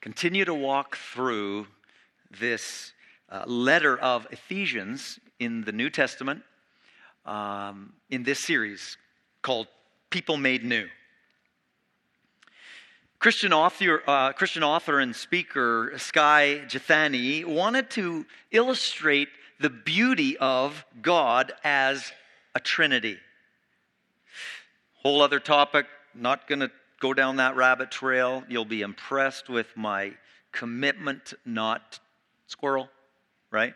continue to walk through this uh, letter of Ephesians in the New Testament um, in this series called People Made New. Christian author, uh, Christian author and speaker Skye Jethani wanted to illustrate the beauty of God as a Trinity. Whole other topic, not going to go down that rabbit trail. You'll be impressed with my commitment, not squirrel, right?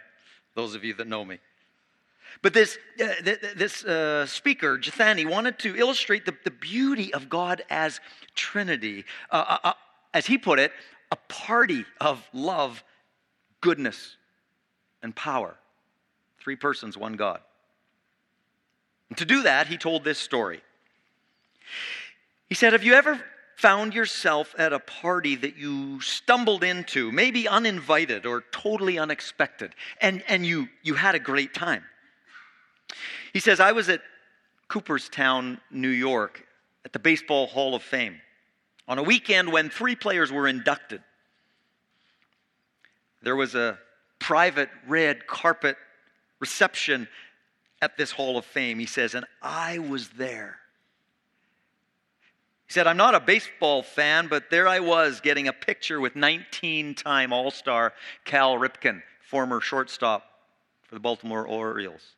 Those of you that know me. But this, uh, this uh, speaker, Jethani, wanted to illustrate the, the beauty of God as Trinity. Uh, uh, uh, as he put it, a party of love, goodness, and power. Three persons, one God. And to do that, he told this story. He said, Have you ever found yourself at a party that you stumbled into, maybe uninvited or totally unexpected, and, and you, you had a great time? He says, I was at Cooperstown, New York, at the Baseball Hall of Fame on a weekend when three players were inducted. There was a private red carpet reception at this Hall of Fame, he says, and I was there. He said, I'm not a baseball fan, but there I was getting a picture with 19 time All Star Cal Ripken, former shortstop for the Baltimore Orioles.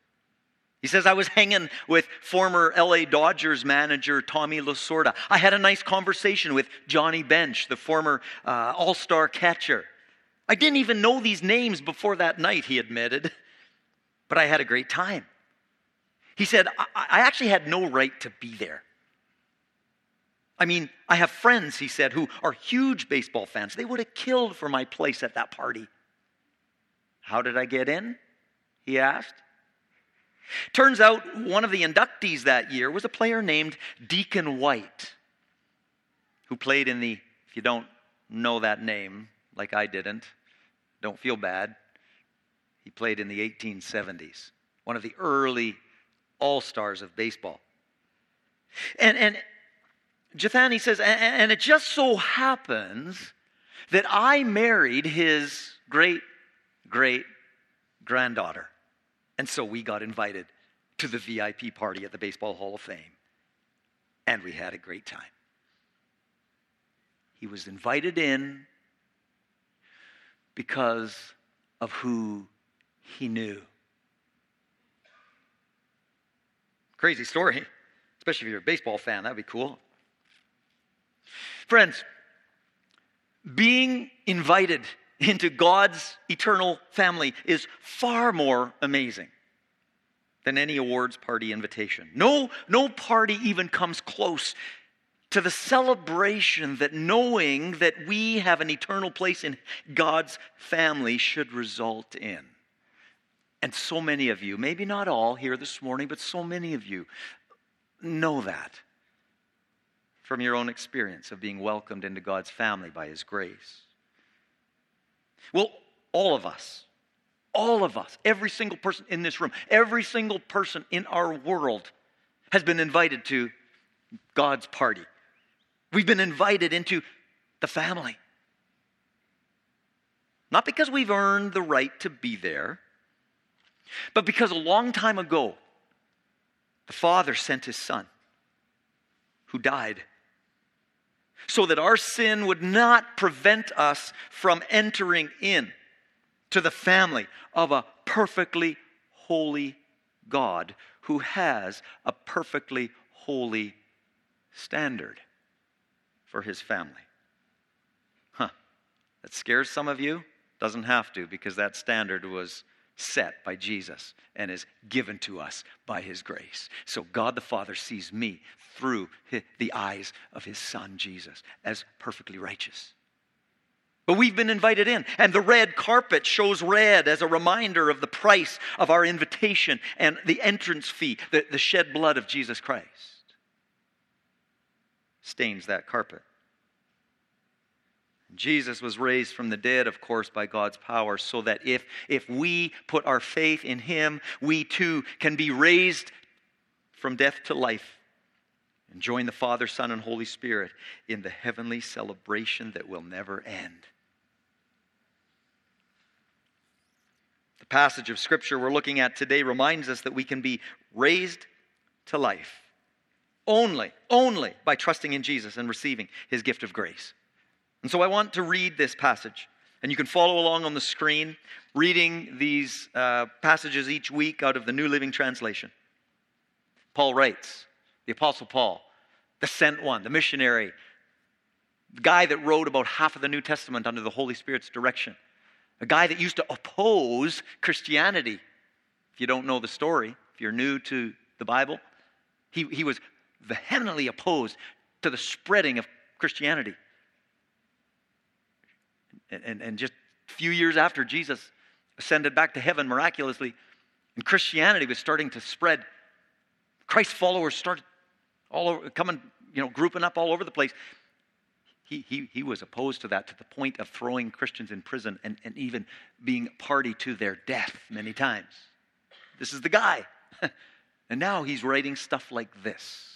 He says, I was hanging with former LA Dodgers manager Tommy Lasorda. I had a nice conversation with Johnny Bench, the former uh, all star catcher. I didn't even know these names before that night, he admitted, but I had a great time. He said, I, I actually had no right to be there. I mean, I have friends, he said, who are huge baseball fans. They would have killed for my place at that party. How did I get in? He asked. Turns out one of the inductees that year was a player named Deacon White, who played in the, if you don't know that name, like I didn't, don't feel bad, he played in the 1870s, one of the early all stars of baseball. And, and Jethani says, and it just so happens that I married his great great granddaughter. And so we got invited to the VIP party at the Baseball Hall of Fame. And we had a great time. He was invited in because of who he knew. Crazy story, especially if you're a baseball fan. That'd be cool. Friends, being invited into God's eternal family is far more amazing than any awards party invitation. No, no party even comes close to the celebration that knowing that we have an eternal place in God's family should result in. And so many of you, maybe not all here this morning, but so many of you know that from your own experience of being welcomed into God's family by His grace. Well, all of us, all of us, every single person in this room, every single person in our world has been invited to God's party. We've been invited into the family. Not because we've earned the right to be there, but because a long time ago, the Father sent His Son who died so that our sin would not prevent us from entering in to the family of a perfectly holy God who has a perfectly holy standard for his family. Huh. That scares some of you? Doesn't have to because that standard was set by Jesus and is given to us by his grace. So God the Father sees me through the eyes of his son Jesus as perfectly righteous. But we've been invited in, and the red carpet shows red as a reminder of the price of our invitation and the entrance fee, the, the shed blood of Jesus Christ. Stains that carpet. Jesus was raised from the dead, of course, by God's power, so that if, if we put our faith in him, we too can be raised from death to life and join the Father, Son, and Holy Spirit in the heavenly celebration that will never end. The passage of Scripture we're looking at today reminds us that we can be raised to life only, only by trusting in Jesus and receiving his gift of grace. And so I want to read this passage. And you can follow along on the screen, reading these uh, passages each week out of the New Living Translation. Paul writes, the Apostle Paul, the sent one, the missionary, the guy that wrote about half of the New Testament under the Holy Spirit's direction, a guy that used to oppose Christianity. If you don't know the story, if you're new to the Bible, he, he was vehemently opposed to the spreading of Christianity. And, and, and just a few years after Jesus ascended back to heaven miraculously, and Christianity was starting to spread, Christ followers started all over, coming, you know, grouping up all over the place. He, he, he was opposed to that to the point of throwing Christians in prison and, and even being party to their death many times. This is the guy. and now he's writing stuff like this.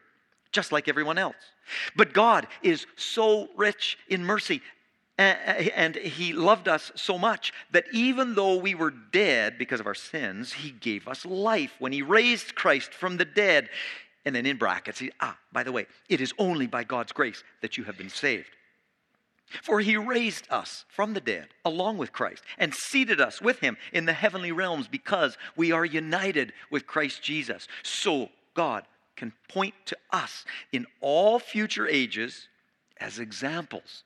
just like everyone else. But God is so rich in mercy and he loved us so much that even though we were dead because of our sins, he gave us life when he raised Christ from the dead. And then in brackets, he, ah, by the way, it is only by God's grace that you have been saved. For he raised us from the dead along with Christ and seated us with him in the heavenly realms because we are united with Christ Jesus. So God can point to us in all future ages as examples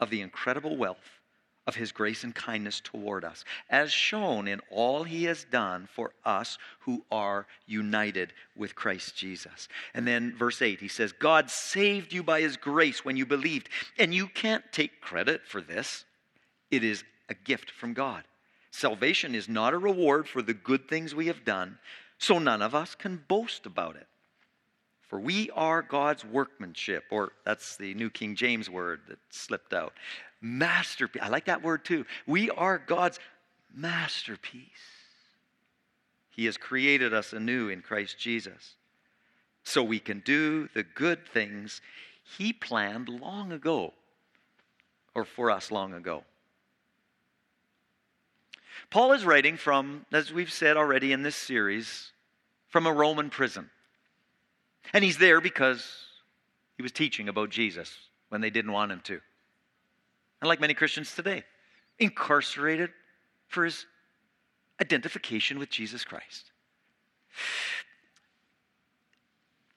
of the incredible wealth of his grace and kindness toward us, as shown in all he has done for us who are united with Christ Jesus. And then verse 8, he says, God saved you by his grace when you believed, and you can't take credit for this. It is a gift from God. Salvation is not a reward for the good things we have done, so none of us can boast about it. For we are God's workmanship, or that's the New King James word that slipped out. Masterpiece. I like that word too. We are God's masterpiece. He has created us anew in Christ Jesus so we can do the good things He planned long ago, or for us long ago. Paul is writing from, as we've said already in this series, from a Roman prison. And he's there because he was teaching about Jesus when they didn't want him to. And like many Christians today, incarcerated for his identification with Jesus Christ.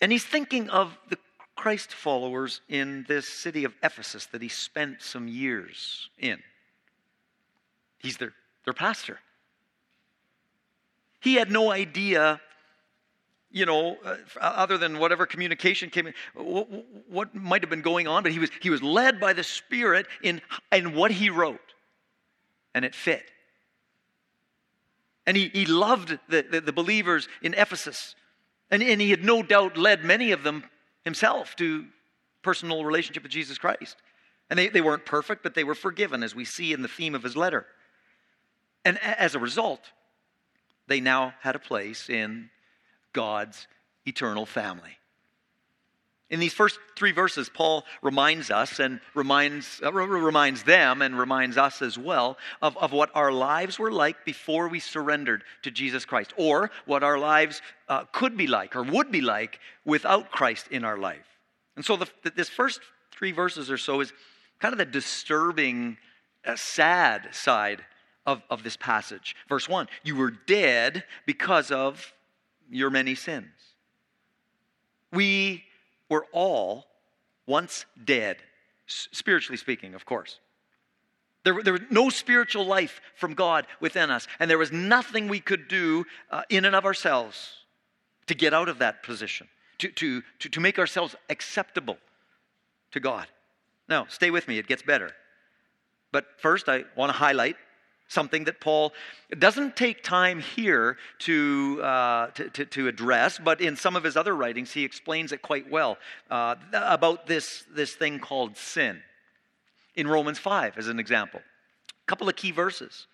And he's thinking of the Christ followers in this city of Ephesus that he spent some years in. He's their, their pastor. He had no idea you know, uh, other than whatever communication came in, what, what, might have been going on, but he was, he was led by the Spirit in, in what he wrote, and it fit. And he, he loved the, the, the believers in Ephesus, and, and he had no doubt led many of them himself to personal relationship with Jesus Christ. And they, they weren't perfect, but they were forgiven, as we see in the theme of his letter. And as a result, they now had a place in God's eternal family. In these first three verses, Paul reminds us and reminds, uh, reminds them and reminds us as well of, of what our lives were like before we surrendered to Jesus Christ, or what our lives uh, could be like or would be like without Christ in our life. And so, the, this first three verses or so is kind of the disturbing, uh, sad side of, of this passage. Verse 1 You were dead because of your many sins. We were all once dead, spiritually speaking, of course. There, there was no spiritual life from God within us, and there was nothing we could do uh, in and of ourselves to get out of that position, to, to, to, to make ourselves acceptable to God. Now, stay with me, it gets better. But first, I want to highlight something that Paul doesn't take time here to, uh, to, to, to, address, but in some of his other writings, he explains it quite well uh, about this, this thing called sin. In Romans 5, as an example, a couple of key verses.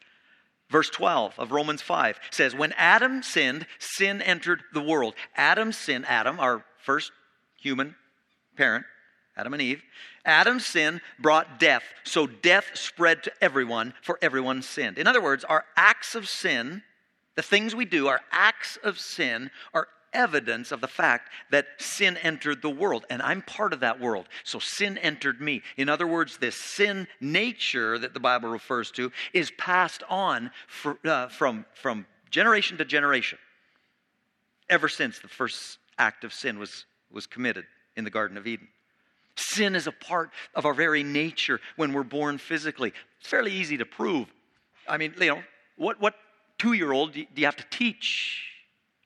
Verse 12 of Romans 5 says, When Adam sinned, sin entered the world. Adam sinned, Adam, our first human parent, Adam and Eve. Adam's sin brought death, so death spread to everyone, for everyone sinned. In other words, our acts of sin, the things we do, our acts of sin, are evidence of the fact that sin entered the world, and I'm part of that world. So sin entered me. In other words, this sin nature that the Bible refers to is passed on for, uh, from, from generation to generation ever since the first act of sin was, was committed in the Garden of Eden. Sin is a part of our very nature when we're born physically. It's fairly easy to prove. I mean, you know, what, what two year old do you have to teach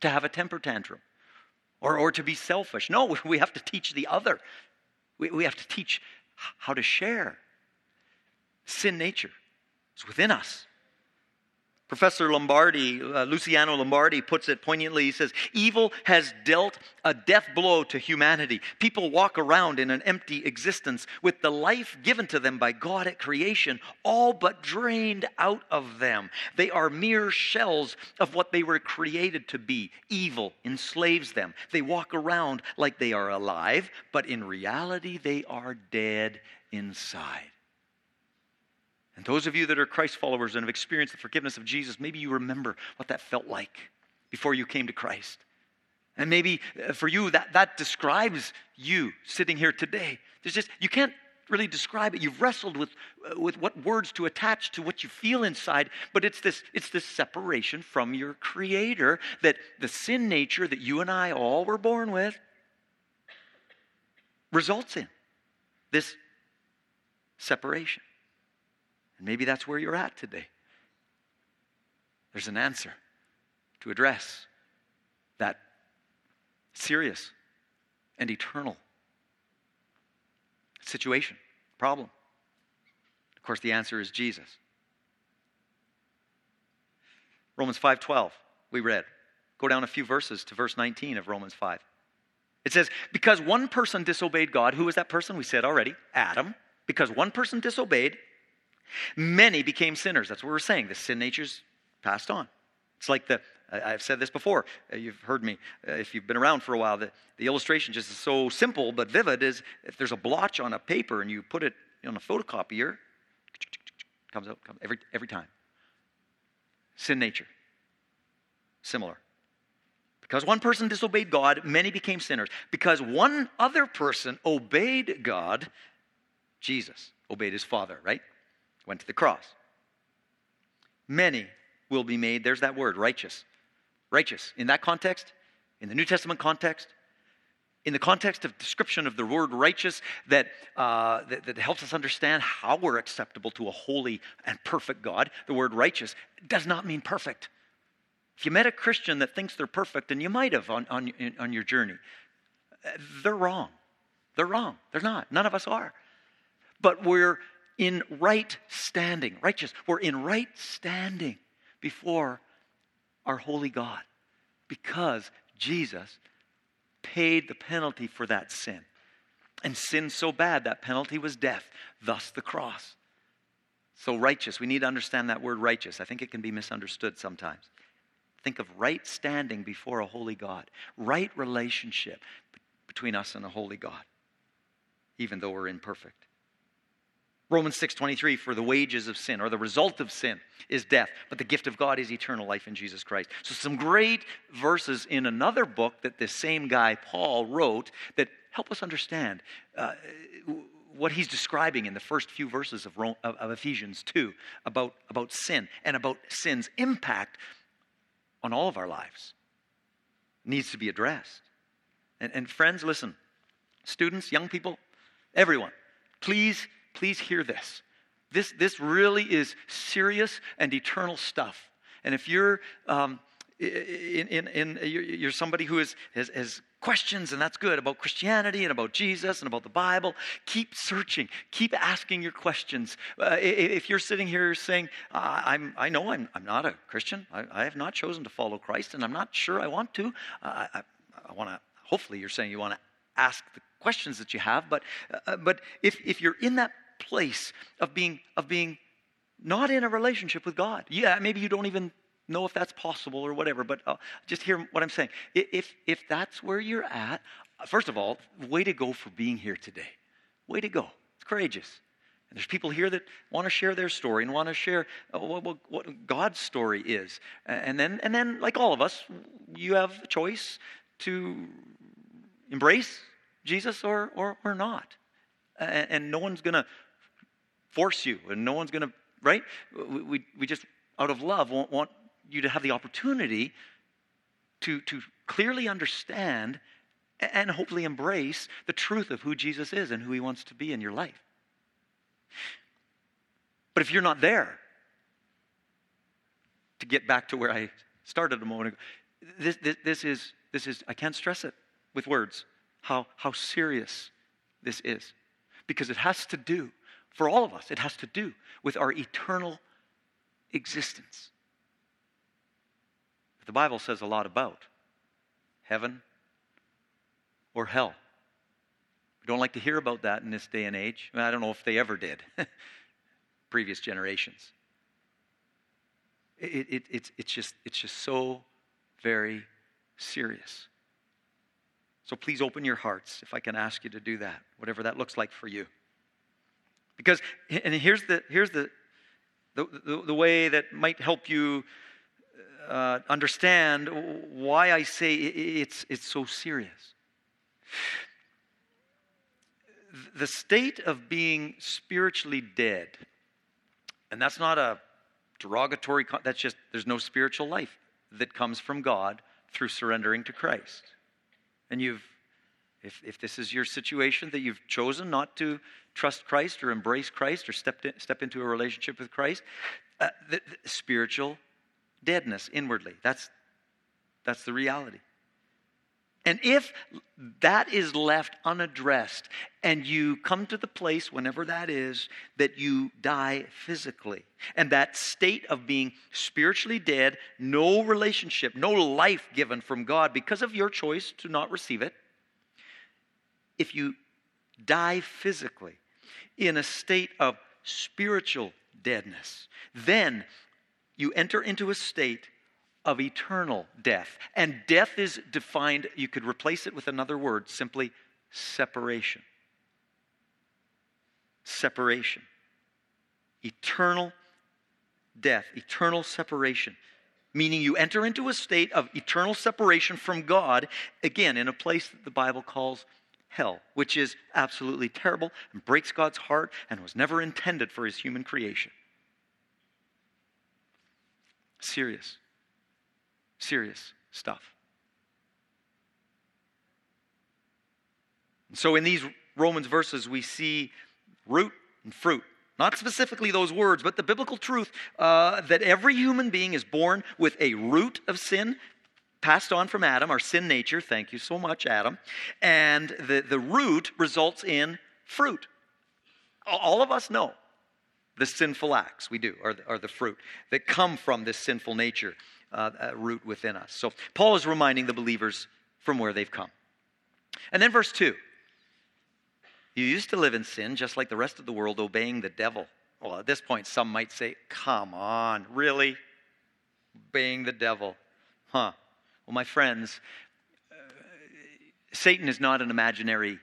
to have a temper tantrum or, or to be selfish? No, we have to teach the other. We, we have to teach how to share. Sin nature is within us. Professor Lombardi, uh, Luciano Lombardi, puts it poignantly. He says, Evil has dealt a death blow to humanity. People walk around in an empty existence with the life given to them by God at creation all but drained out of them. They are mere shells of what they were created to be. Evil enslaves them. They walk around like they are alive, but in reality, they are dead inside. And those of you that are Christ followers and have experienced the forgiveness of Jesus, maybe you remember what that felt like before you came to Christ. And maybe uh, for you, that, that describes you sitting here today. There's just, you can't really describe it. You've wrestled with, uh, with what words to attach to what you feel inside, but it's this, it's this separation from your Creator that the sin nature that you and I all were born with results in. This separation. And maybe that's where you're at today. There's an answer to address that serious and eternal situation, problem. Of course, the answer is Jesus. Romans 5:12, we read. Go down a few verses to verse 19 of Romans 5. It says, Because one person disobeyed God, who was that person? We said already, Adam. Because one person disobeyed, Many became sinners. That's what we're saying. The sin nature's passed on. It's like the, I've said this before. Uh, you've heard me uh, if you've been around for a while. The, the illustration just is so simple but vivid is if there's a blotch on a paper and you put it on a photocopier, comes out comes every, every time. Sin nature. Similar. Because one person disobeyed God, many became sinners. Because one other person obeyed God, Jesus obeyed his Father, right? Went to the cross. Many will be made, there's that word, righteous. Righteous. In that context, in the New Testament context, in the context of description of the word righteous that, uh, that, that, helps us understand how we're acceptable to a holy and perfect God, the word righteous does not mean perfect. If you met a Christian that thinks they're perfect, and you might have on, on, on your journey, they're wrong. They're wrong. They're not. None of us are. But we're in right standing, righteous. We're in right standing before our holy God because Jesus paid the penalty for that sin. And sin so bad, that penalty was death, thus the cross. So, righteous, we need to understand that word righteous. I think it can be misunderstood sometimes. Think of right standing before a holy God, right relationship between us and a holy God, even though we're imperfect. Romans 6:23 for the wages of sin or the result of sin is death, but the gift of God is eternal life in Jesus Christ. So some great verses in another book that this same guy Paul wrote that help us understand uh, what he's describing in the first few verses of, Rome, of, of Ephesians 2 about, about sin and about sin's impact on all of our lives. Needs to be addressed. And, and friends, listen, students, young people, everyone, please Please hear this. This, this really is serious and eternal stuff. And if you're, um, in, in, in, you're somebody who is, has, has questions, and that's good about Christianity and about Jesus and about the Bible. Keep searching. Keep asking your questions. Uh, if you're sitting here saying, I'm, I know I'm, I'm not a Christian, I, I, have not chosen to follow Christ, and I'm not sure I want to, I, I want to, hopefully, you're saying you want to ask the questions that you have. But, uh, but if, if you're in that place of being, of being not in a relationship with God, yeah, maybe you don't even know if that's possible or whatever, but uh, just hear what I'm saying. If, if that's where you're at, first of all, way to go for being here today. Way to go. It's courageous. And there's people here that want to share their story and want to share uh, what, what, God's story is. And then, and then, like all of us, you have a choice to embrace Jesus or, or, or not. And, and no one's going to force you, and no one's going to, right? We, we, we just, out of love, want, want you to have the opportunity to, to clearly understand and hopefully embrace the truth of who Jesus is and who he wants to be in your life. But if you're not there, to get back to where I started a moment ago, this, this, this, is, this is, I can't stress it with words, how, how serious this is. Because it has to do, for all of us, it has to do with our eternal existence the Bible says a lot about heaven or hell. We don't like to hear about that in this day and age. I don't know if they ever did, previous generations. It, it, it's, it's, just, it's just so very serious. So please open your hearts if I can ask you to do that, whatever that looks like for you. Because, and here's the, here's the, the, the, the way that might help you uh, understand why I say it's, it's so serious. The state of being spiritually dead, and that's not a derogatory, that's just there's no spiritual life that comes from God through surrendering to Christ. And you've, if, if this is your situation that you've chosen not to trust Christ or embrace Christ or step, in, step into a relationship with Christ, uh, the, the spiritual deadness inwardly. That's, that's the reality. And if that is left unaddressed and you come to the place, whenever that is, that you die physically, and that state of being spiritually dead, no relationship, no life given from God because of your choice to not receive it, if you die physically in a state of spiritual deadness, then you enter into a state of eternal death. And death is defined, you could replace it with another word, simply separation. Separation. Eternal death, eternal separation. Meaning you enter into a state of eternal separation from God, again, in a place that the Bible calls hell, which is absolutely terrible and breaks God's heart and was never intended for his human creation. Serious, serious stuff. And so in these Romans verses, we see root and fruit. Not specifically those words, but the biblical truth uh, that every human being is born with a root of sin passed on from Adam, our sin nature. Thank you so much, Adam. And the, the root results in fruit. All of us know the sinful acts we do are are the fruit that come from this sinful nature uh, root within us. So Paul is reminding the believers from where they've come. And then verse 2 You used to live in sin just like the rest of the world, obeying the devil. Well, at this point, some might say, Come on, really? Obeying the devil. Huh. Well, my friends, uh, Satan is not an imaginary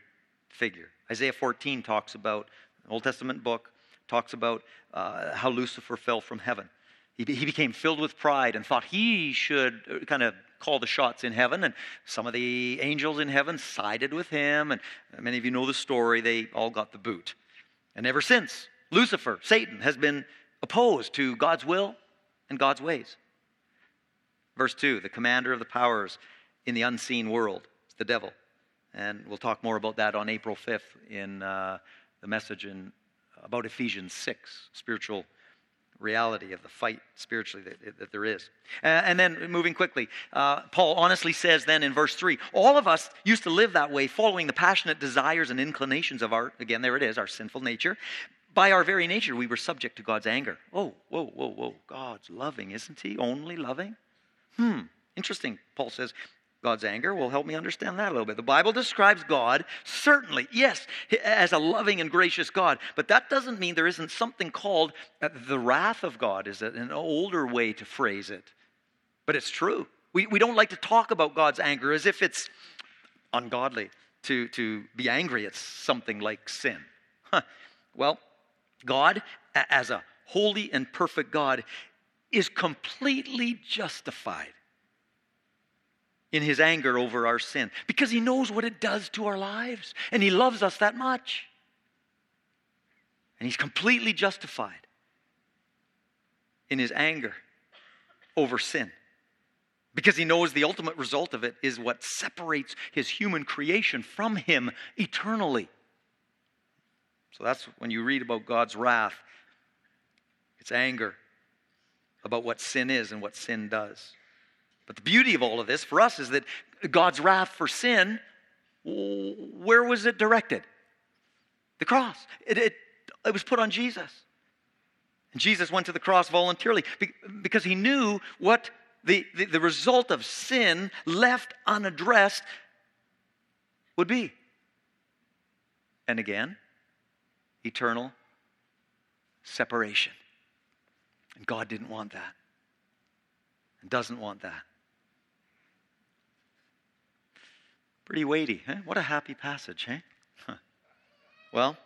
figure. Isaiah 14 talks about, Old Testament book, talks about uh, how Lucifer fell from heaven. He, became filled with pride and thought he should uh, kind of call the shots in heaven. And some of the angels in heaven sided with him. And many of you know the story. They all got the boot. And ever since, Lucifer, Satan, has been opposed to God's will and God's ways. Verse 2 the commander of the powers in the unseen world is the devil. And we'll talk more about that on April 5th in uh, the message in about Ephesians 6, spiritual reality of the fight spiritually that, that there is. Uh, and then moving quickly, uh, Paul honestly says then in verse 3 all of us used to live that way, following the passionate desires and inclinations of our, again, there it is, our sinful nature. By our very nature, we were subject to God's anger. Oh, whoa, whoa, whoa. God's loving, isn't he? Only loving? Hmm, interesting. Paul says, God's anger. Will help me understand that a little bit. The Bible describes God, certainly, yes, as a loving and gracious God, but that doesn't mean there isn't something called uh, the wrath of God, is it an older way to phrase it. But it's true. We, we don't like to talk about God's anger as if it's ungodly to, to be angry at something like sin. Huh. Well, God, as a holy and perfect God, is completely justified in his anger over our sin because he knows what it does to our lives and he loves us that much. And he's completely justified in his anger over sin because he knows the ultimate result of it is what separates his human creation from him eternally. So that's when you read about God's wrath, it's anger about what sin is and what sin does. But the beauty of all of this for us is that God's wrath for sin, where was it directed? The cross. It, it, it was put on Jesus. And Jesus went to the cross voluntarily because he knew what the, the, the result of sin left unaddressed would be. And again, eternal separation. And God didn't want that and doesn't want that. Pretty weighty, huh? What a happy passage, eh? Huh. Well,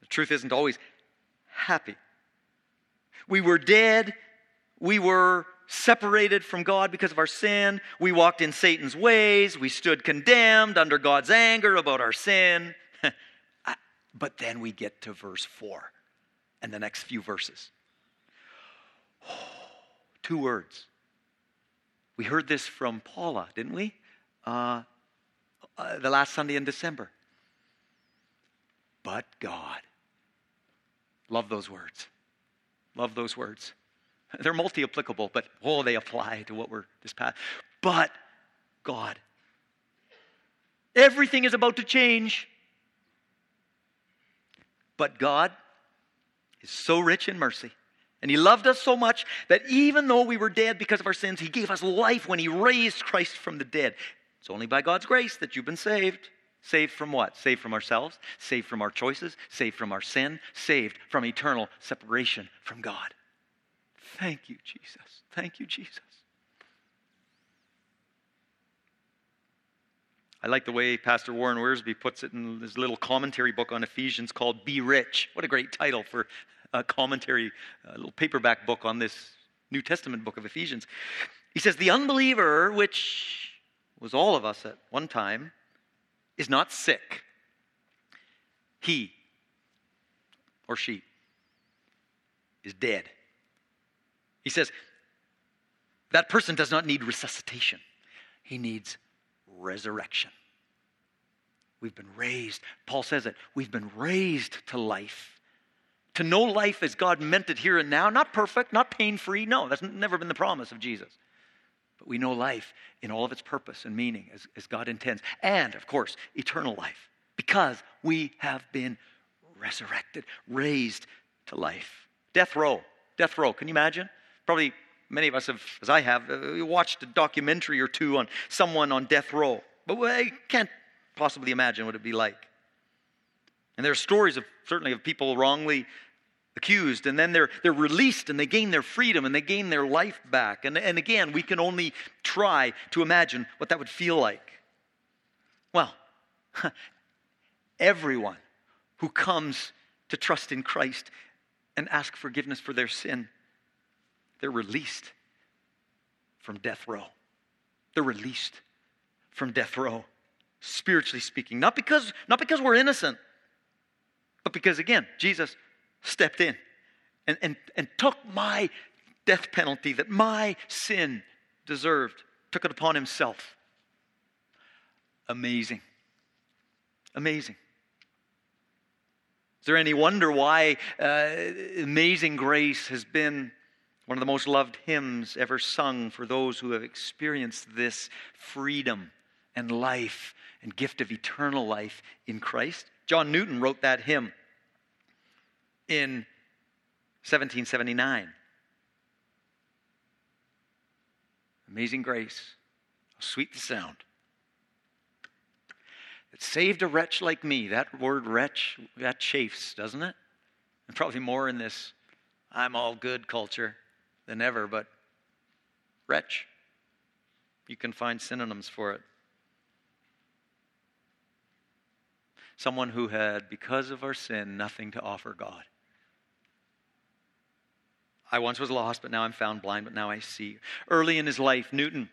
the truth isn't always happy. We were dead. We were separated from God because of our sin. We walked in Satan's ways. We stood condemned under God's anger about our sin. but then we get to verse 4 and the next few verses. Two words. We heard this from Paula, didn't we? Uh, uh, the last Sunday in December. But God. Love those words. Love those words. They're multi applicable, but oh, they apply to what we're this past. But God. Everything is about to change. But God is so rich in mercy. And He loved us so much that even though we were dead because of our sins, He gave us life when He raised Christ from the dead. It's only by God's grace that you've been saved. Saved from what? Saved from ourselves, saved from our choices, saved from our sin, saved from eternal separation from God. Thank you, Jesus. Thank you, Jesus. I like the way Pastor Warren Wiersbe puts it in his little commentary book on Ephesians called Be Rich. What a great title for a commentary, a little paperback book on this New Testament book of Ephesians. He says, The unbeliever, which was all of us at one time, is not sick. He or she is dead. He says, that person does not need resuscitation, he needs resurrection. We've been raised. Paul says it. We've been raised to life. To know life as God meant it here and now, not perfect, not pain free. No, that's never been the promise of Jesus. But we know life in all of its purpose and meaning as, as God intends. And, of course, eternal life because we have been resurrected, raised to life. Death row. Death row. Can you imagine? Probably many of us have, as I have, uh, watched a documentary or two on someone on death row. But I can't possibly imagine what it'd be like. And there are stories of certainly of people wrongly accused and then they're, they're released and they gain their freedom and they gain their life back. And, and again, we can only try to imagine what that would feel like. Well, everyone who comes to trust in Christ and ask forgiveness for their sin, they're released from death row. They're released from death row, spiritually speaking. Not because, not because we're innocent, but because, again, Jesus stepped in and, and, and took my death penalty that my sin deserved, took it upon himself. Amazing. Amazing. Is there any wonder why uh, Amazing Grace has been one of the most loved hymns ever sung for those who have experienced this freedom and life and gift of eternal life in Christ? John Newton wrote that hymn in 1779. Amazing grace, how sweet the sound. It saved a wretch like me. That word wretch, that chafes, doesn't it? And probably more in this I'm all good culture than ever, but wretch. You can find synonyms for it. Someone who had, because of our sin, nothing to offer God. I once was lost, but now I'm found blind, but now I see. Early in his life, Newton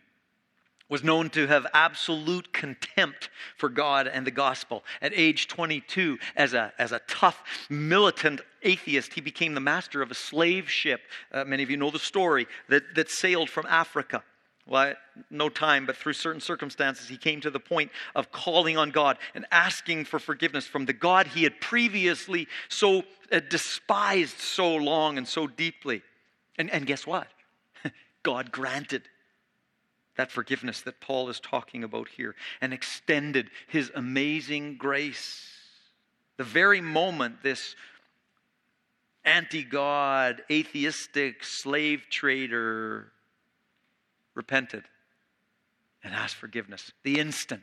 was known to have absolute contempt for God and the gospel. At age 22, as a, as a tough, militant atheist, he became the master of a slave ship. Uh, many of you know the story that, that sailed from Africa. Well, no time, but through certain circumstances, he came to the point of calling on God and asking for forgiveness from the God he had previously so uh, despised so long and so deeply. And, and guess what? God granted that forgiveness that Paul is talking about here and extended his amazing grace. The very moment this anti God, atheistic slave trader repented and asked forgiveness, the instant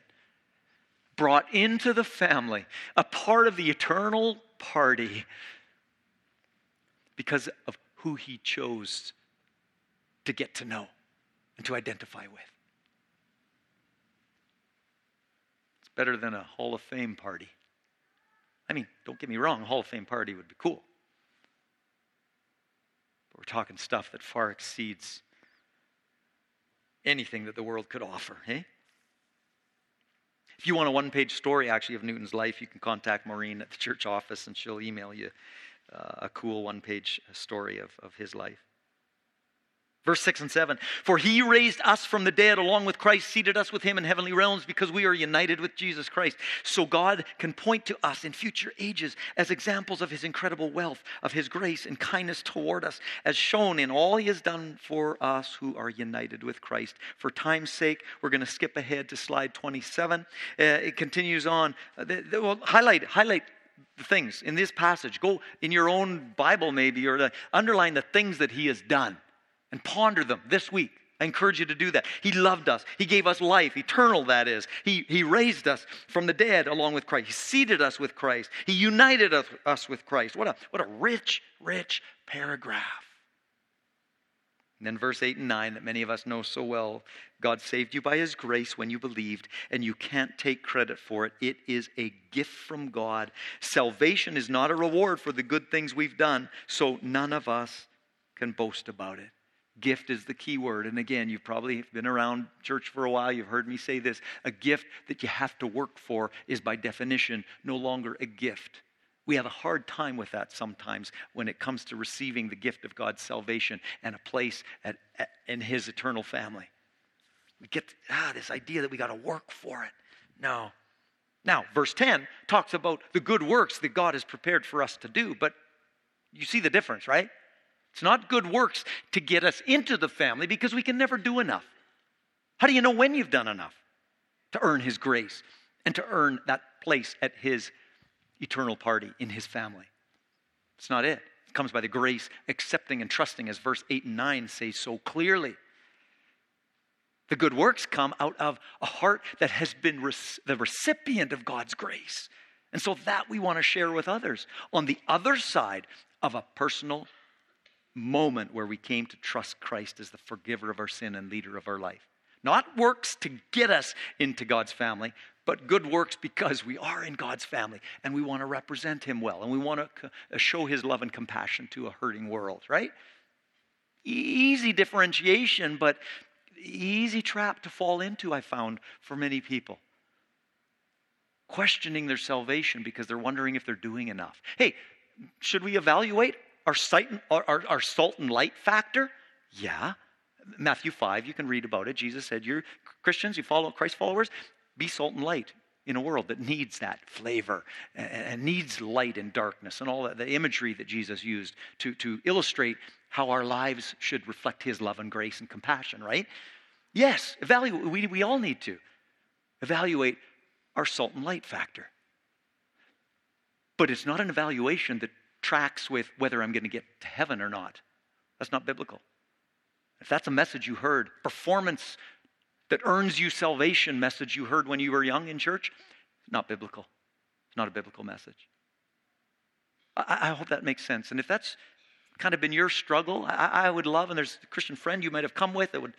brought into the family, a part of the eternal party because of who he chose to get to know and to identify with. It's better than a Hall of Fame party. I mean, don't get me wrong, a Hall of Fame party would be cool. But we're talking stuff that far exceeds anything that the world could offer, eh? If you want a one page story, actually, of Newton's life, you can contact Maureen at the church office and she'll email you uh, a cool one page story of, of his life. Verse 6 and 7 For he raised us from the dead along with Christ, seated us with him in heavenly realms because we are united with Jesus Christ. So God can point to us in future ages as examples of his incredible wealth, of his grace and kindness toward us, as shown in all he has done for us who are united with Christ. For time's sake, we're going to skip ahead to slide 27. Uh, it continues on. Uh, the, the, well, highlight, highlight the things in this passage. Go in your own Bible, maybe, or the, underline the things that he has done and ponder them this week. I encourage you to do that. He loved us. He gave us life, eternal, that is. He, he raised us from the dead along with Christ. He seated us with Christ. He united us, us with Christ. What a, what a rich, rich paragraph. And then verse 8 and 9 that many of us know so well God saved you by his grace when you believed, and you can't take credit for it. It is a gift from God. Salvation is not a reward for the good things we've done, so none of us can boast about it. Gift is the key word. And again, you've probably been around church for a while. You've heard me say this. A gift that you have to work for is, by definition, no longer a gift. We have a hard time with that sometimes when it comes to receiving the gift of God's salvation and a place at, at, in His eternal family. We get ah, this idea that we got to work for it. No. Now, verse 10 talks about the good works that God has prepared for us to do, but you see the difference, right? It's not good works to get us into the family because we can never do enough. How do you know when you've done enough to earn His grace and to earn that place at His eternal party in His family? It's not it. It comes by the grace, accepting and trusting, as verse 8 and 9 say so clearly. The good works come out of a heart that has been the recipient of God's grace. And so that we want to share with others on the other side of a personal moment where we came to trust Christ as the forgiver of our sin and leader of our life. Not works to get us into God's family, but good works because we are in God's family and we want to represent Him well and we want to uh, show His love and compassion to a hurting world, right? Easy differentiation, but easy trap to fall into, I found, for many people. Questioning their salvation because they're wondering if they're doing enough. Hey, should we evaluate our, sight, our, our, our salt and light factor? Yeah. Matthew 5, you can read about it. Jesus said, You're Christians, you follow Christ followers, be salt and light. in a world that needs that flavor and, needs light and darkness and all that, the imagery that Jesus used to, to illustrate how our lives should reflect his love and grace and compassion, right? Yes, evaluate, we, we all need to evaluate our salt and light factor. But it's not an evaluation that tracks with whether I'm going to get to heaven or not. That's not biblical. If that's a message you heard, performance that earns you salvation message you heard when you were young in church, not biblical. It's not a biblical message. I, I hope that makes sense. And if that's kind of been your struggle, I, I, would love, and there's a Christian friend you might have come with that would,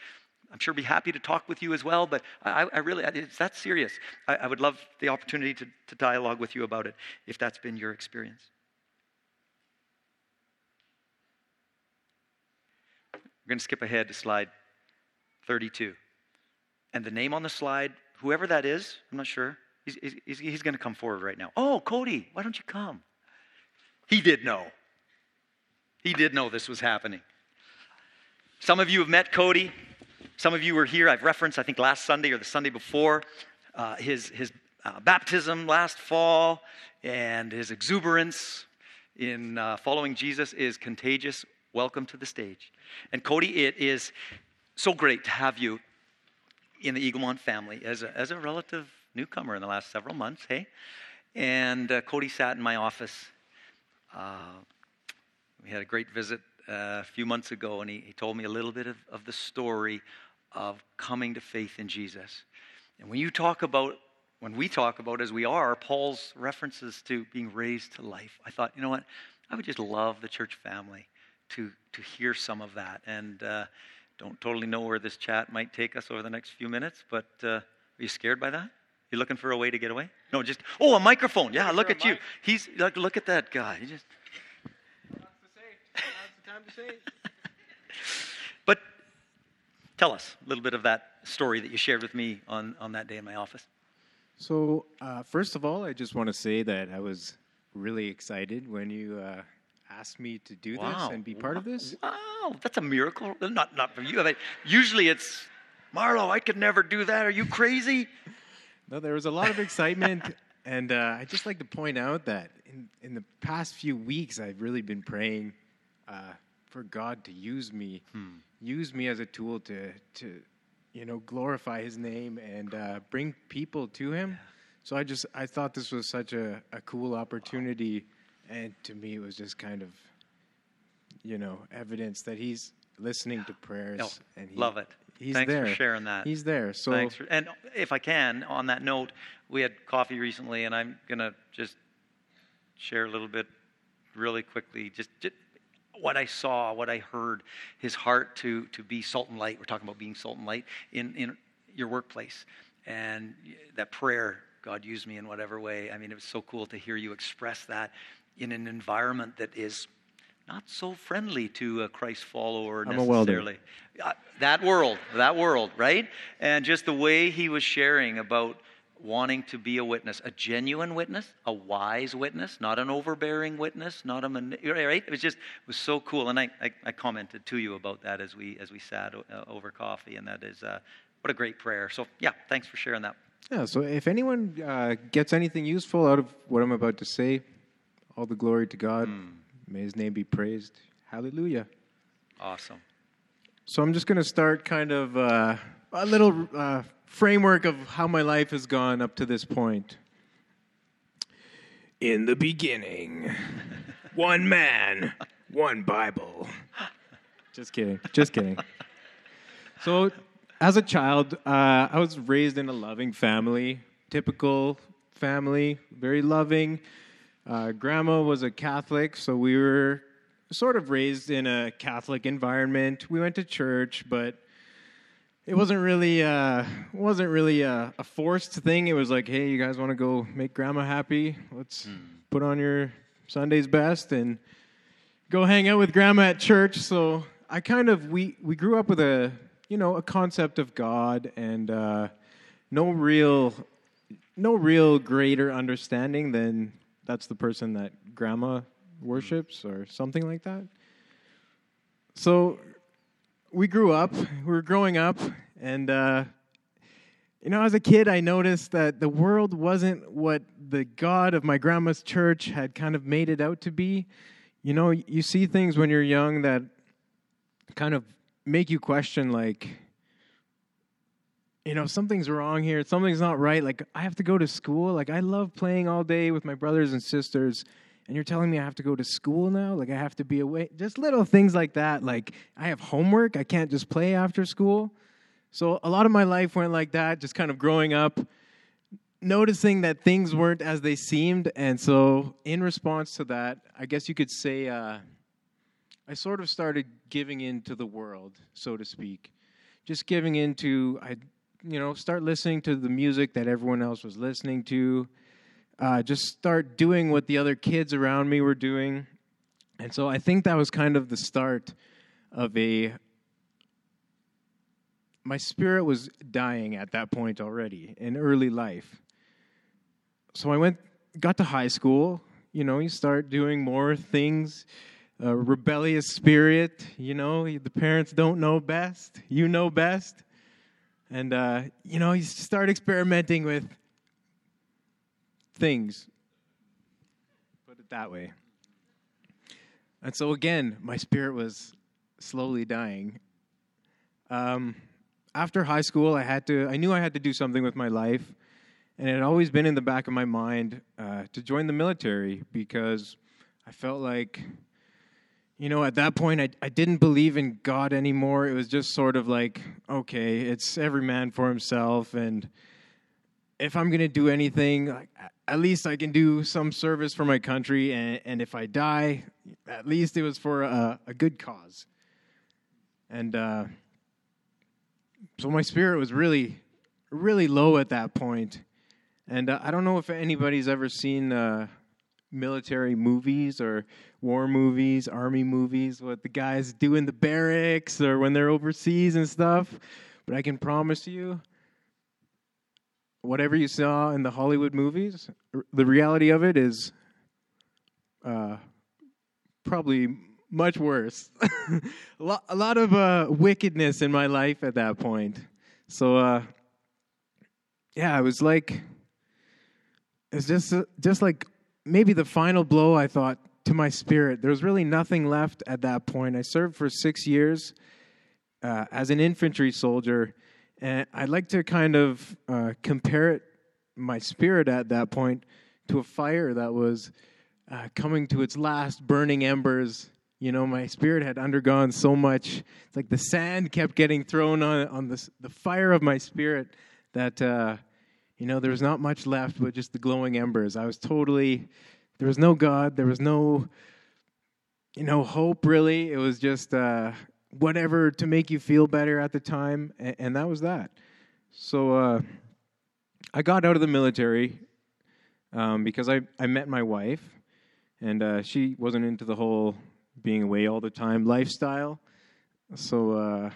I'm sure, be happy to talk with you as well. But I, I really, it's that serious. I, I, would love the opportunity to, to dialogue with you about it if that's been your experience. We're going to skip ahead to slide 32. And the name on the slide, whoever that is, I'm not sure, he's, he's, he's going to come forward right now. Oh, Cody, why don't you come? He did know. He did know this was happening. Some of you have met Cody. Some of you were here. I've referenced, I think, last Sunday or the Sunday before, uh, his, his uh, baptism last fall and his exuberance in uh, following Jesus is contagious. Welcome to the stage. And Cody, it is so great to have you in the Eaglemont family as a, as a relative newcomer in the last several months, hey? And uh, Cody sat in my office. Uh, we had a great visit uh, a few months ago, and he, he told me a little bit of, of the story of coming to faith in Jesus. And when you talk about, when we talk about, as we are, Paul's references to being raised to life, I thought, you know what? I would just love the church family to, to hear some of that. And uh, don't totally know where this chat might take us over the next few minutes, but uh, are you scared by that? You looking for a way to get away? No, just oh, a microphone. Yeah, look at you. He's like, look at that guy. He just. but tell us a little bit of that story that you shared with me on on that day in my office. So uh, first of all, I just want to say that I was really excited when you uh, asked me to do wow. this and be part wow. of this. Wow, that's a miracle. Not, not for you. I mean, usually it's, Marlo, I could never do that. Are you crazy? No, there was a lot of excitement. and uh, I'd just like to point out that in, in the past few weeks, I've really been praying uh, for God to use me, hmm. use me as a tool to, to you know, glorify His name and uh, bring people to Him. So I just I thought this was such a, a cool opportunity and to me, it was just kind of, you know, evidence that he's listening to prayers. Oh, and he, love it. He's Thanks there. for sharing that. He's there. So Thanks for, and if I can, on that note, we had coffee recently, and I'm gonna just share a little bit, really quickly, just, just what I saw, what I heard, his heart to to be salt and light. We're talking about being salt and light in in your workplace, and that prayer. God used me in whatever way. I mean, it was so cool to hear you express that in an environment that is not so friendly to a Christ follower I'm necessarily. Uh, that world, that world, right? And just the way he was sharing about wanting to be a witness, a genuine witness, a wise witness, not an overbearing witness, not a man- right. It was just it was so cool, and I, I, I commented to you about that as we as we sat uh, over coffee, and that is uh, what a great prayer. So yeah, thanks for sharing that. Yeah. So if anyone uh, gets anything useful out of what I'm about to say, all the glory to God. Mm. May his name be praised. Hallelujah. Awesome. So I'm just going to start kind of uh, a little uh, framework of how my life has gone up to this point. In the beginning, one man, one Bible. Just kidding. Just kidding. So, as a child, uh, I was raised in a loving family, typical family, very loving. Uh, grandma was a Catholic, so we were sort of raised in a Catholic environment. We went to church, but it wasn't really uh, wasn't really a, a, forced thing. It was like, hey, you guys want to go make grandma happy? Let's mm. put on your Sunday's best and go hang out with grandma at church. So I kind of we we grew up with a you know a concept of God and uh, no real no real greater understanding than that's the person that grandma worships or something like that. So we grew up, we were growing up, and uh, you know, as a kid, I noticed that the world wasn't what the God of my grandma's church had kind of made it out to be. You know, you see things when you're young that kind of make you question, like, you know, something's wrong here. Something's not right. Like, I have to go to school. Like, I love playing all day with my brothers and sisters. And you're telling me I have to go to school now? Like, I have to be away. Just little things like that. Like, I have homework. I can't just play after school. So a lot of my life went like that, just kind of growing up, noticing that things weren't as they seemed. And so, in response to that, I guess you could say uh, I sort of started giving in to the world, so to speak. Just giving into, I, you know, start listening to the music that everyone else was listening to. Uh, just start doing what the other kids around me were doing. And so I think that was kind of the start of a my spirit was dying at that point already in early life. So I went, got to high school. You know, you start doing more things. Rebellious spirit. You know, the parents don't know best. You know best. And, uh, you know, you start experimenting with things. Put it that way. And so, again, my spirit was slowly dying. Um, after high school, I had to. I knew I had to do something with my life, and it had always been in the back of my mind uh, to join the military because I felt like, you know, at that point, I I didn't believe in God anymore. It was just sort of like, okay, it's every man for himself, and if I'm gonna do anything, like, at least I can do some service for my country, and, and if I die, at least it was for a, a good cause. And uh, so my spirit was really, really low at that point. And uh, I don't know if anybody's ever seen uh, military movies or war movies, army movies, what the guys do in the barracks or when they're overseas and stuff. But I can promise you, whatever you saw in the Hollywood movies, the reality of it is uh, probably much worse. a, lot, a lot of uh, wickedness in my life at that point. So, uh, yeah, it was like, it's just uh, just like maybe the final blow. I thought to my spirit. There was really nothing left at that point. I served for six years uh, as an infantry soldier, and I'd like to kind of uh, compare it, my spirit at that point, to a fire that was uh, coming to its last burning embers you know, my spirit had undergone so much. It's like the sand kept getting thrown on on the the fire of my spirit that uh, you know there was not much left but just the glowing embers. I was totally there was no God. There was no you know hope really. It was just uh, whatever to make you feel better at the time, and, and that was that. So uh, I got out of the military um, because I I met my wife, and uh, she wasn't into the whole being away all the time lifestyle. So, uh,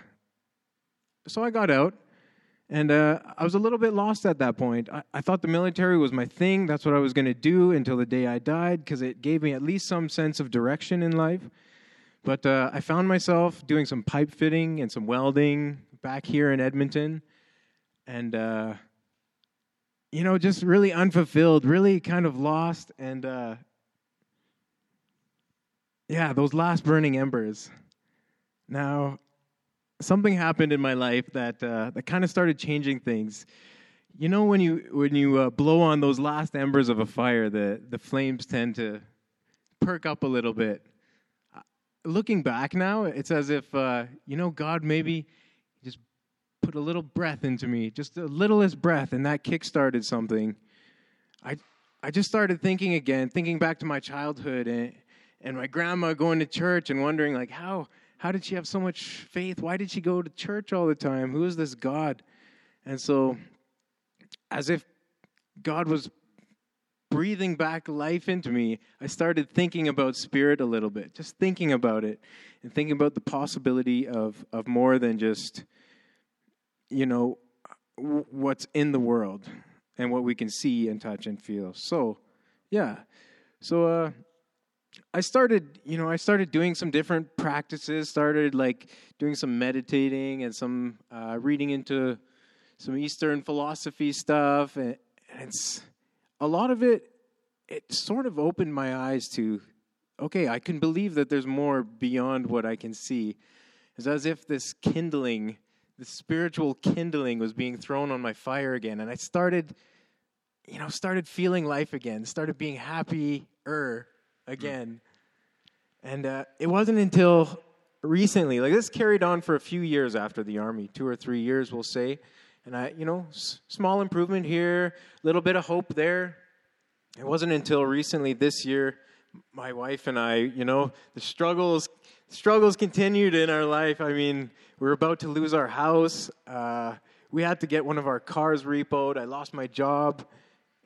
so I got out, and uh, I was a little bit lost at that point. I, I thought the military was my thing. That's what I was going to do until the day I died, because it gave me at least some sense of direction in life. But uh, I found myself doing some pipe fitting and some welding back here in Edmonton, and uh, you know, just really unfulfilled, really kind of lost, and uh, yeah, those last burning embers. Now, something happened in my life that uh, that kind of started changing things. You know, when you when you uh, blow on those last embers of a fire, the the flames tend to perk up a little bit. Uh, looking back now, it's as if uh, you know God maybe just put a little breath into me, just the littlest breath, and that kick-started something. I I just started thinking again, thinking back to my childhood and and my grandma going to church and wondering like how how did she have so much faith? Why did she go to church all the time? Who is this god? And so as if god was breathing back life into me i started thinking about spirit a little bit just thinking about it and thinking about the possibility of of more than just you know what's in the world and what we can see and touch and feel. So yeah. So uh I started, you know, I started doing some different practices, started like doing some meditating and some uh, reading into some Eastern philosophy stuff, and, and it's a lot of it. It sort of opened my eyes to, okay, I can believe that there's more beyond what I can see. It's as if this kindling, the spiritual kindling, was being thrown on my fire again, and I started, you know, started feeling life again, started being happier again. And uh, it wasn't until recently, like this carried on for a few years after the army, two or three years, we'll say. And I, you know, s- small improvement here, a little bit of hope there. It wasn't until recently this year, my wife and I, you know, the struggles, struggles continued in our life. I mean, we were about to lose our house. Uh, we had to get one of our cars repoed. I lost my job,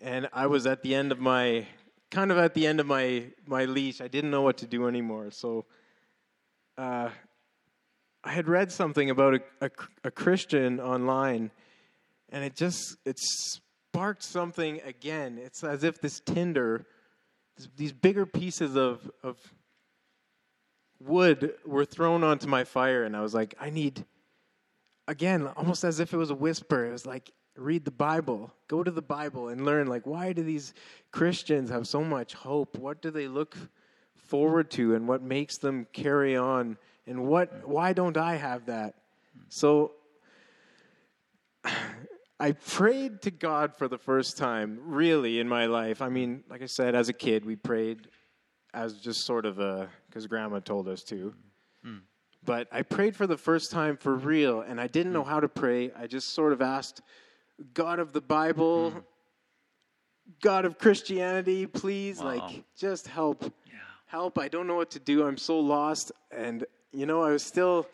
and I was at the end of my, kind of at the end of my my leash. I didn't know what to do anymore. So uh, I had read something about a, a, a Christian online, and it just it sparked something again. It's as if this tinder, this, these bigger pieces of of wood were thrown onto my fire, and I was like, I need again, almost as if it was a whisper. It was like, read the Bible, go to the Bible, and learn. Like, why do these Christians have so much hope? What do they look forward to, and what makes them carry on? And what? Why don't I have that? So. I prayed to God for the first time, really, in my life. I mean, like I said, as a kid, we prayed as just sort of a, because grandma told us to. Hmm. But I prayed for the first time for real, and I didn't know how to pray. I just sort of asked, God of the Bible, God of Christianity, please, Wow. like, just help. Help. I don't know what to do. I'm so lost. And, you know, I was still.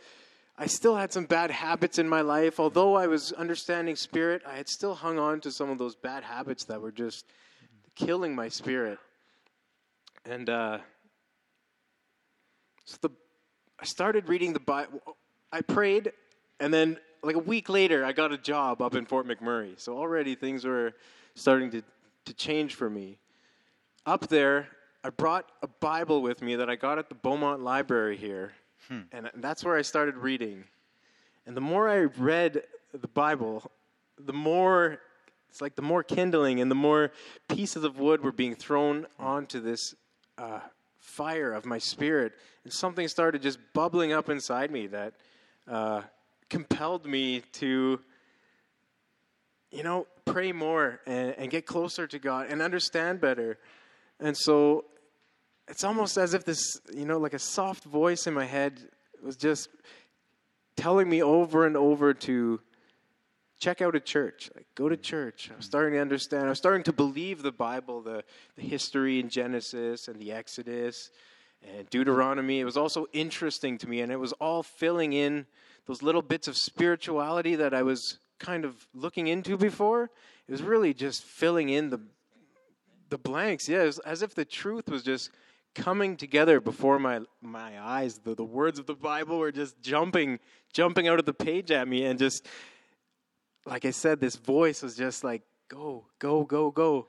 I still had some bad habits in my life. Although I was understanding spirit, I had still hung on to some of those bad habits that were just killing my spirit. And uh, so the, I started reading the Bible. I prayed, and then like a week later, I got a job up in Fort McMurray. So already things were starting to, to change for me. Up there, I brought a Bible with me that I got at the Beaumont Library here. And that's where I started reading. And the more I read the Bible, the more it's like the more kindling and the more pieces of wood were being thrown onto this uh, fire of my spirit. And something started just bubbling up inside me that uh, compelled me to, you know, pray more and, and get closer to God and understand better. And so it's almost as if this, you know, like a soft voice in my head was just telling me over and over to check out a church, like go to church. i'm starting to understand. I was starting to believe the Bible, the, the history in Genesis and the Exodus and Deuteronomy. It was also interesting to me, and it was all filling in those little bits of spirituality that I was kind of looking into before. It was really just filling in the the blanks. Yeah, as if the truth was just coming together before my my eyes. The the words of the Bible were just jumping jumping out of the page at me, and just like I said, this voice was just like go go go go.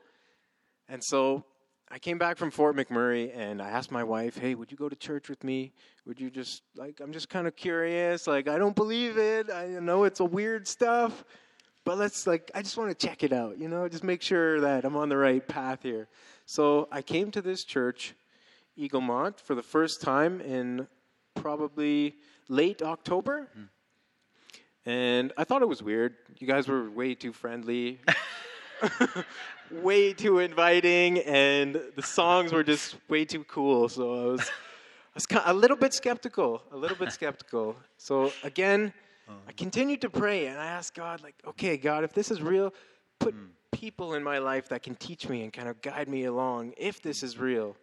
And so I came back from Fort McMurray, and I asked my wife, "Hey, would you go to church with me? Would you just like I'm just kind of curious. Like I don't believe it. I know it's a weird stuff." but let's like i just want to check it out you know just make sure that i'm on the right path here so i came to this church eaglemont for the first time in probably late october hmm. and i thought it was weird you guys were way too friendly way too inviting and the songs were just way too cool so i was I was ki- a little bit skeptical, a little bit skeptical. So again, I continued to pray and I asked God, like, okay, God, if this is real, put people in my life that can teach me and kind of guide me along if this is real.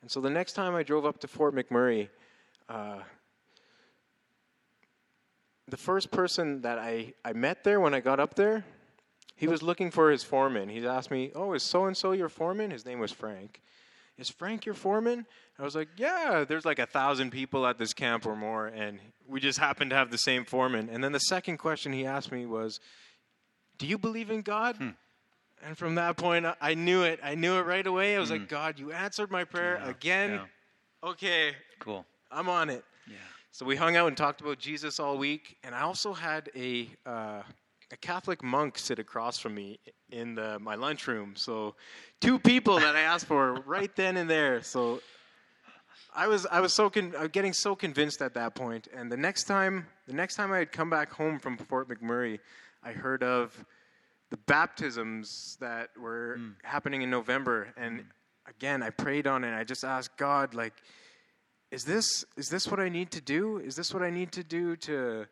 And so the next time I drove up to Fort McMurray, uh, the first person that I, I met there when I got up there, he was looking for his foreman. He asked me, Oh, is so and so your foreman? His name was Frank. Is Frank your foreman? I was like, Yeah, there's like a thousand people at this camp or more, and we just happen to have the same foreman. And then the second question he asked me was, Do you believe in God? And from that point, I- knew it. I knew it right away. I was like, God, you answered my prayer Yeah, again. yeah. Okay, Cool. I'm on it. Yeah. So we hung out and talked about Jesus all week, and I also had a uh, a Catholic monk sit across from me in the, my lunchroom. So, two people that I asked for right then and there. So, I was I was so con- was getting so convinced at that point. And the next time the next time I had come back home from Fort McMurray, I heard of the baptisms that were mm. happening in November. And mm. again, I prayed on it. I just asked God, like, is this is this what I need to do? Is this what I need to do to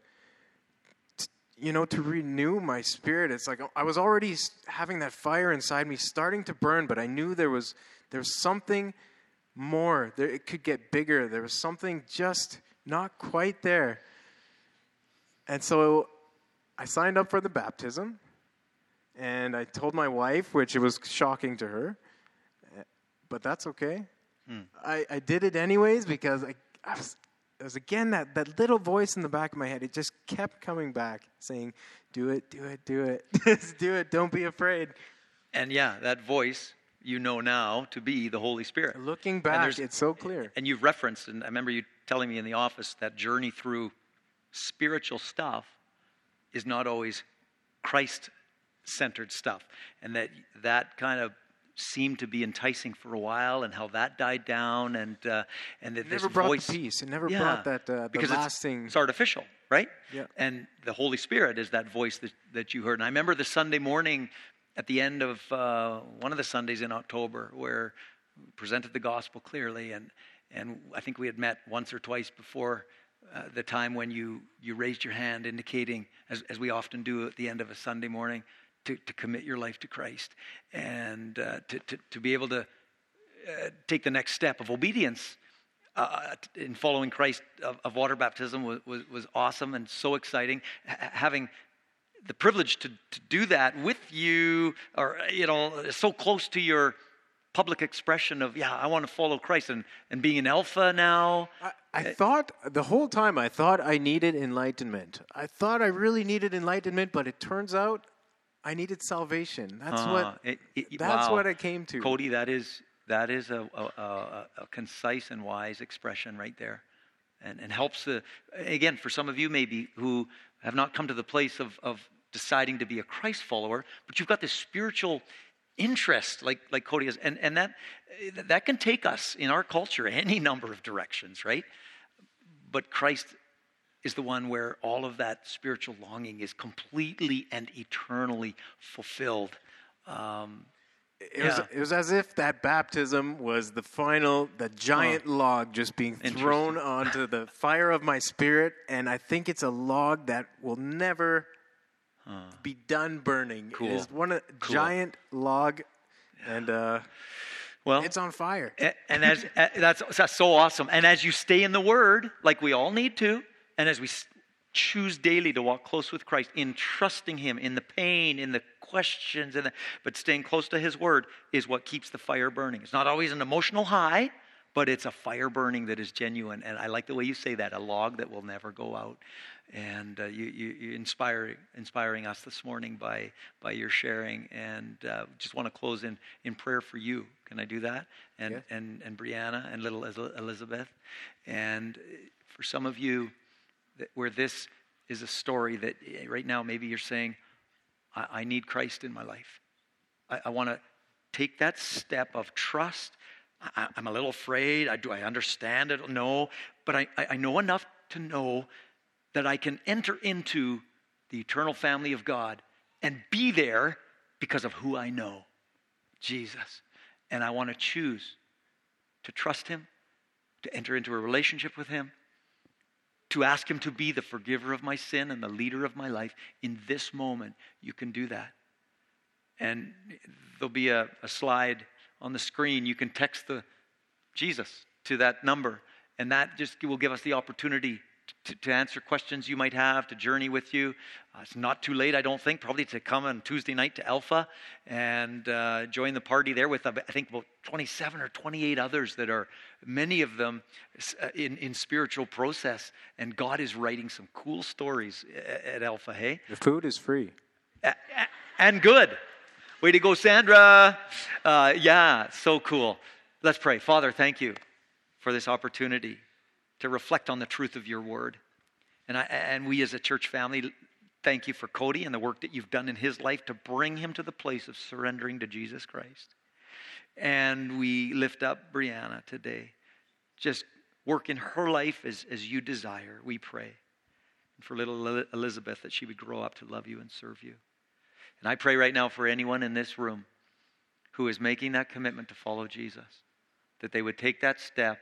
you know, to renew my spirit. It's like I was already having that fire inside me starting to burn, but I knew there was there was something more. There, it could get bigger. There was something just not quite there. And so I signed up for the baptism, and I told my wife, which it was shocking to her, but that's okay. Hmm. I, I did it anyways because I, I was it was again that, that little voice in the back of my head. It just kept coming back saying, Do it, do it, do it. Just do it. Don't be afraid. And yeah, that voice you know now to be the Holy Spirit. Looking back, it's so clear. And you've referenced, and I remember you telling me in the office that journey through spiritual stuff is not always Christ centered stuff. And that that kind of seemed to be enticing for a while, and how that died down, and uh, and that it this never brought voice, peace. It never yeah, brought that uh, because lasting. It's, it's artificial, right? Yeah. And the Holy Spirit is that voice that that you heard. And I remember the Sunday morning at the end of uh, one of the Sundays in October where we presented the gospel clearly, and and I think we had met once or twice before. Uh, the time when you, you raised your hand indicating, as, as we often do at the end of a Sunday morning, to, to commit your life to Christ and uh, to, to, to, be able to uh, take the next step of obedience uh, in following Christ of, of water baptism was, was, was, awesome and so exciting. H- having the privilege to, to do that with you, or, you know, so close to your public expression of, yeah, I want to follow Christ and, and being an alpha now. I, I thought the whole time I thought I needed enlightenment. I thought I really needed enlightenment, but it turns out I needed salvation. That's uh, what. It, it, that's wow. what I came to. Cody, that is that is a, a, a, a, concise and wise expression right there, and and helps the again for some of you maybe who have not come to the place of of deciding to be a Christ follower, but you've got this spiritual interest like like Cody has, and and that that can take us in our culture any number of directions, right? But Christ is the one where all of that spiritual longing is completely and eternally fulfilled. Um, it, yeah. was, it was as if that baptism was the final, the giant log just being thrown onto the fire of my spirit. And I think it's a log that will never huh. be done burning. Cool. It is one of cool. giant log. And uh, well, it's on fire. And, and as, that's, that's so awesome. And as you stay in the Word, like we all need to, and as we choose daily to walk close with Christ in trusting Him in the pain, in the questions, in the, but staying close to His Word is what keeps the fire burning. It's not always an emotional high, but it's a fire burning that is genuine. And I like the way you say that a log that will never go out. And uh, you, you, you inspire, inspiring us this morning by, by your sharing. And uh, just want to close in, in prayer for you. Can I do that? And, yeah. and, and Brianna and little Elizabeth. And for some of you, where this is a story that eh, right now maybe you're saying, I, I need Christ in my life. I, I want to take that step of trust. I, am a little afraid. I, do I understand it? No. But I, I know enough to know that I can enter into the eternal family of God and be there because of who I know Jesus. And I want to choose to trust Him, to enter into a relationship with Him, to ask Him to be the forgiver of my sin and the leader of my life, in this moment, you can do that. And there'll be a, a slide on the screen. You can text the Jesus to that number, and that just will give us the opportunity to, to, answer questions you might have, to journey with you. Uh, it's not too late, I don't think, probably to come on Tuesday night to Alpha and uh, join the party there with, uh, I think, about 27 or 28 others that are, many of them uh, in, in spiritual process. And God is writing some cool stories at, at Alpha, hey? The food is free. and good. Way to go, Sandra. Uh, yeah, so cool. Let's pray. Father, thank you for this opportunity to reflect on the truth of your word. And, I, and we as a church family Thank you for Cody and the work that you've done in his life to bring him to the place of surrendering to Jesus Christ. And we lift up Brianna today. Just work in her life as, as you desire, we pray. And for little Elizabeth, that she would grow up to love you and serve you. And I pray right now for anyone in this room who is making that commitment to follow Jesus, that they would take that step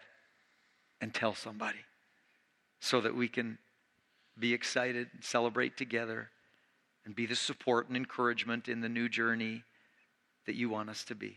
and tell somebody so that we can be excited and celebrate together and be the support and encouragement in the new journey that you want us to be.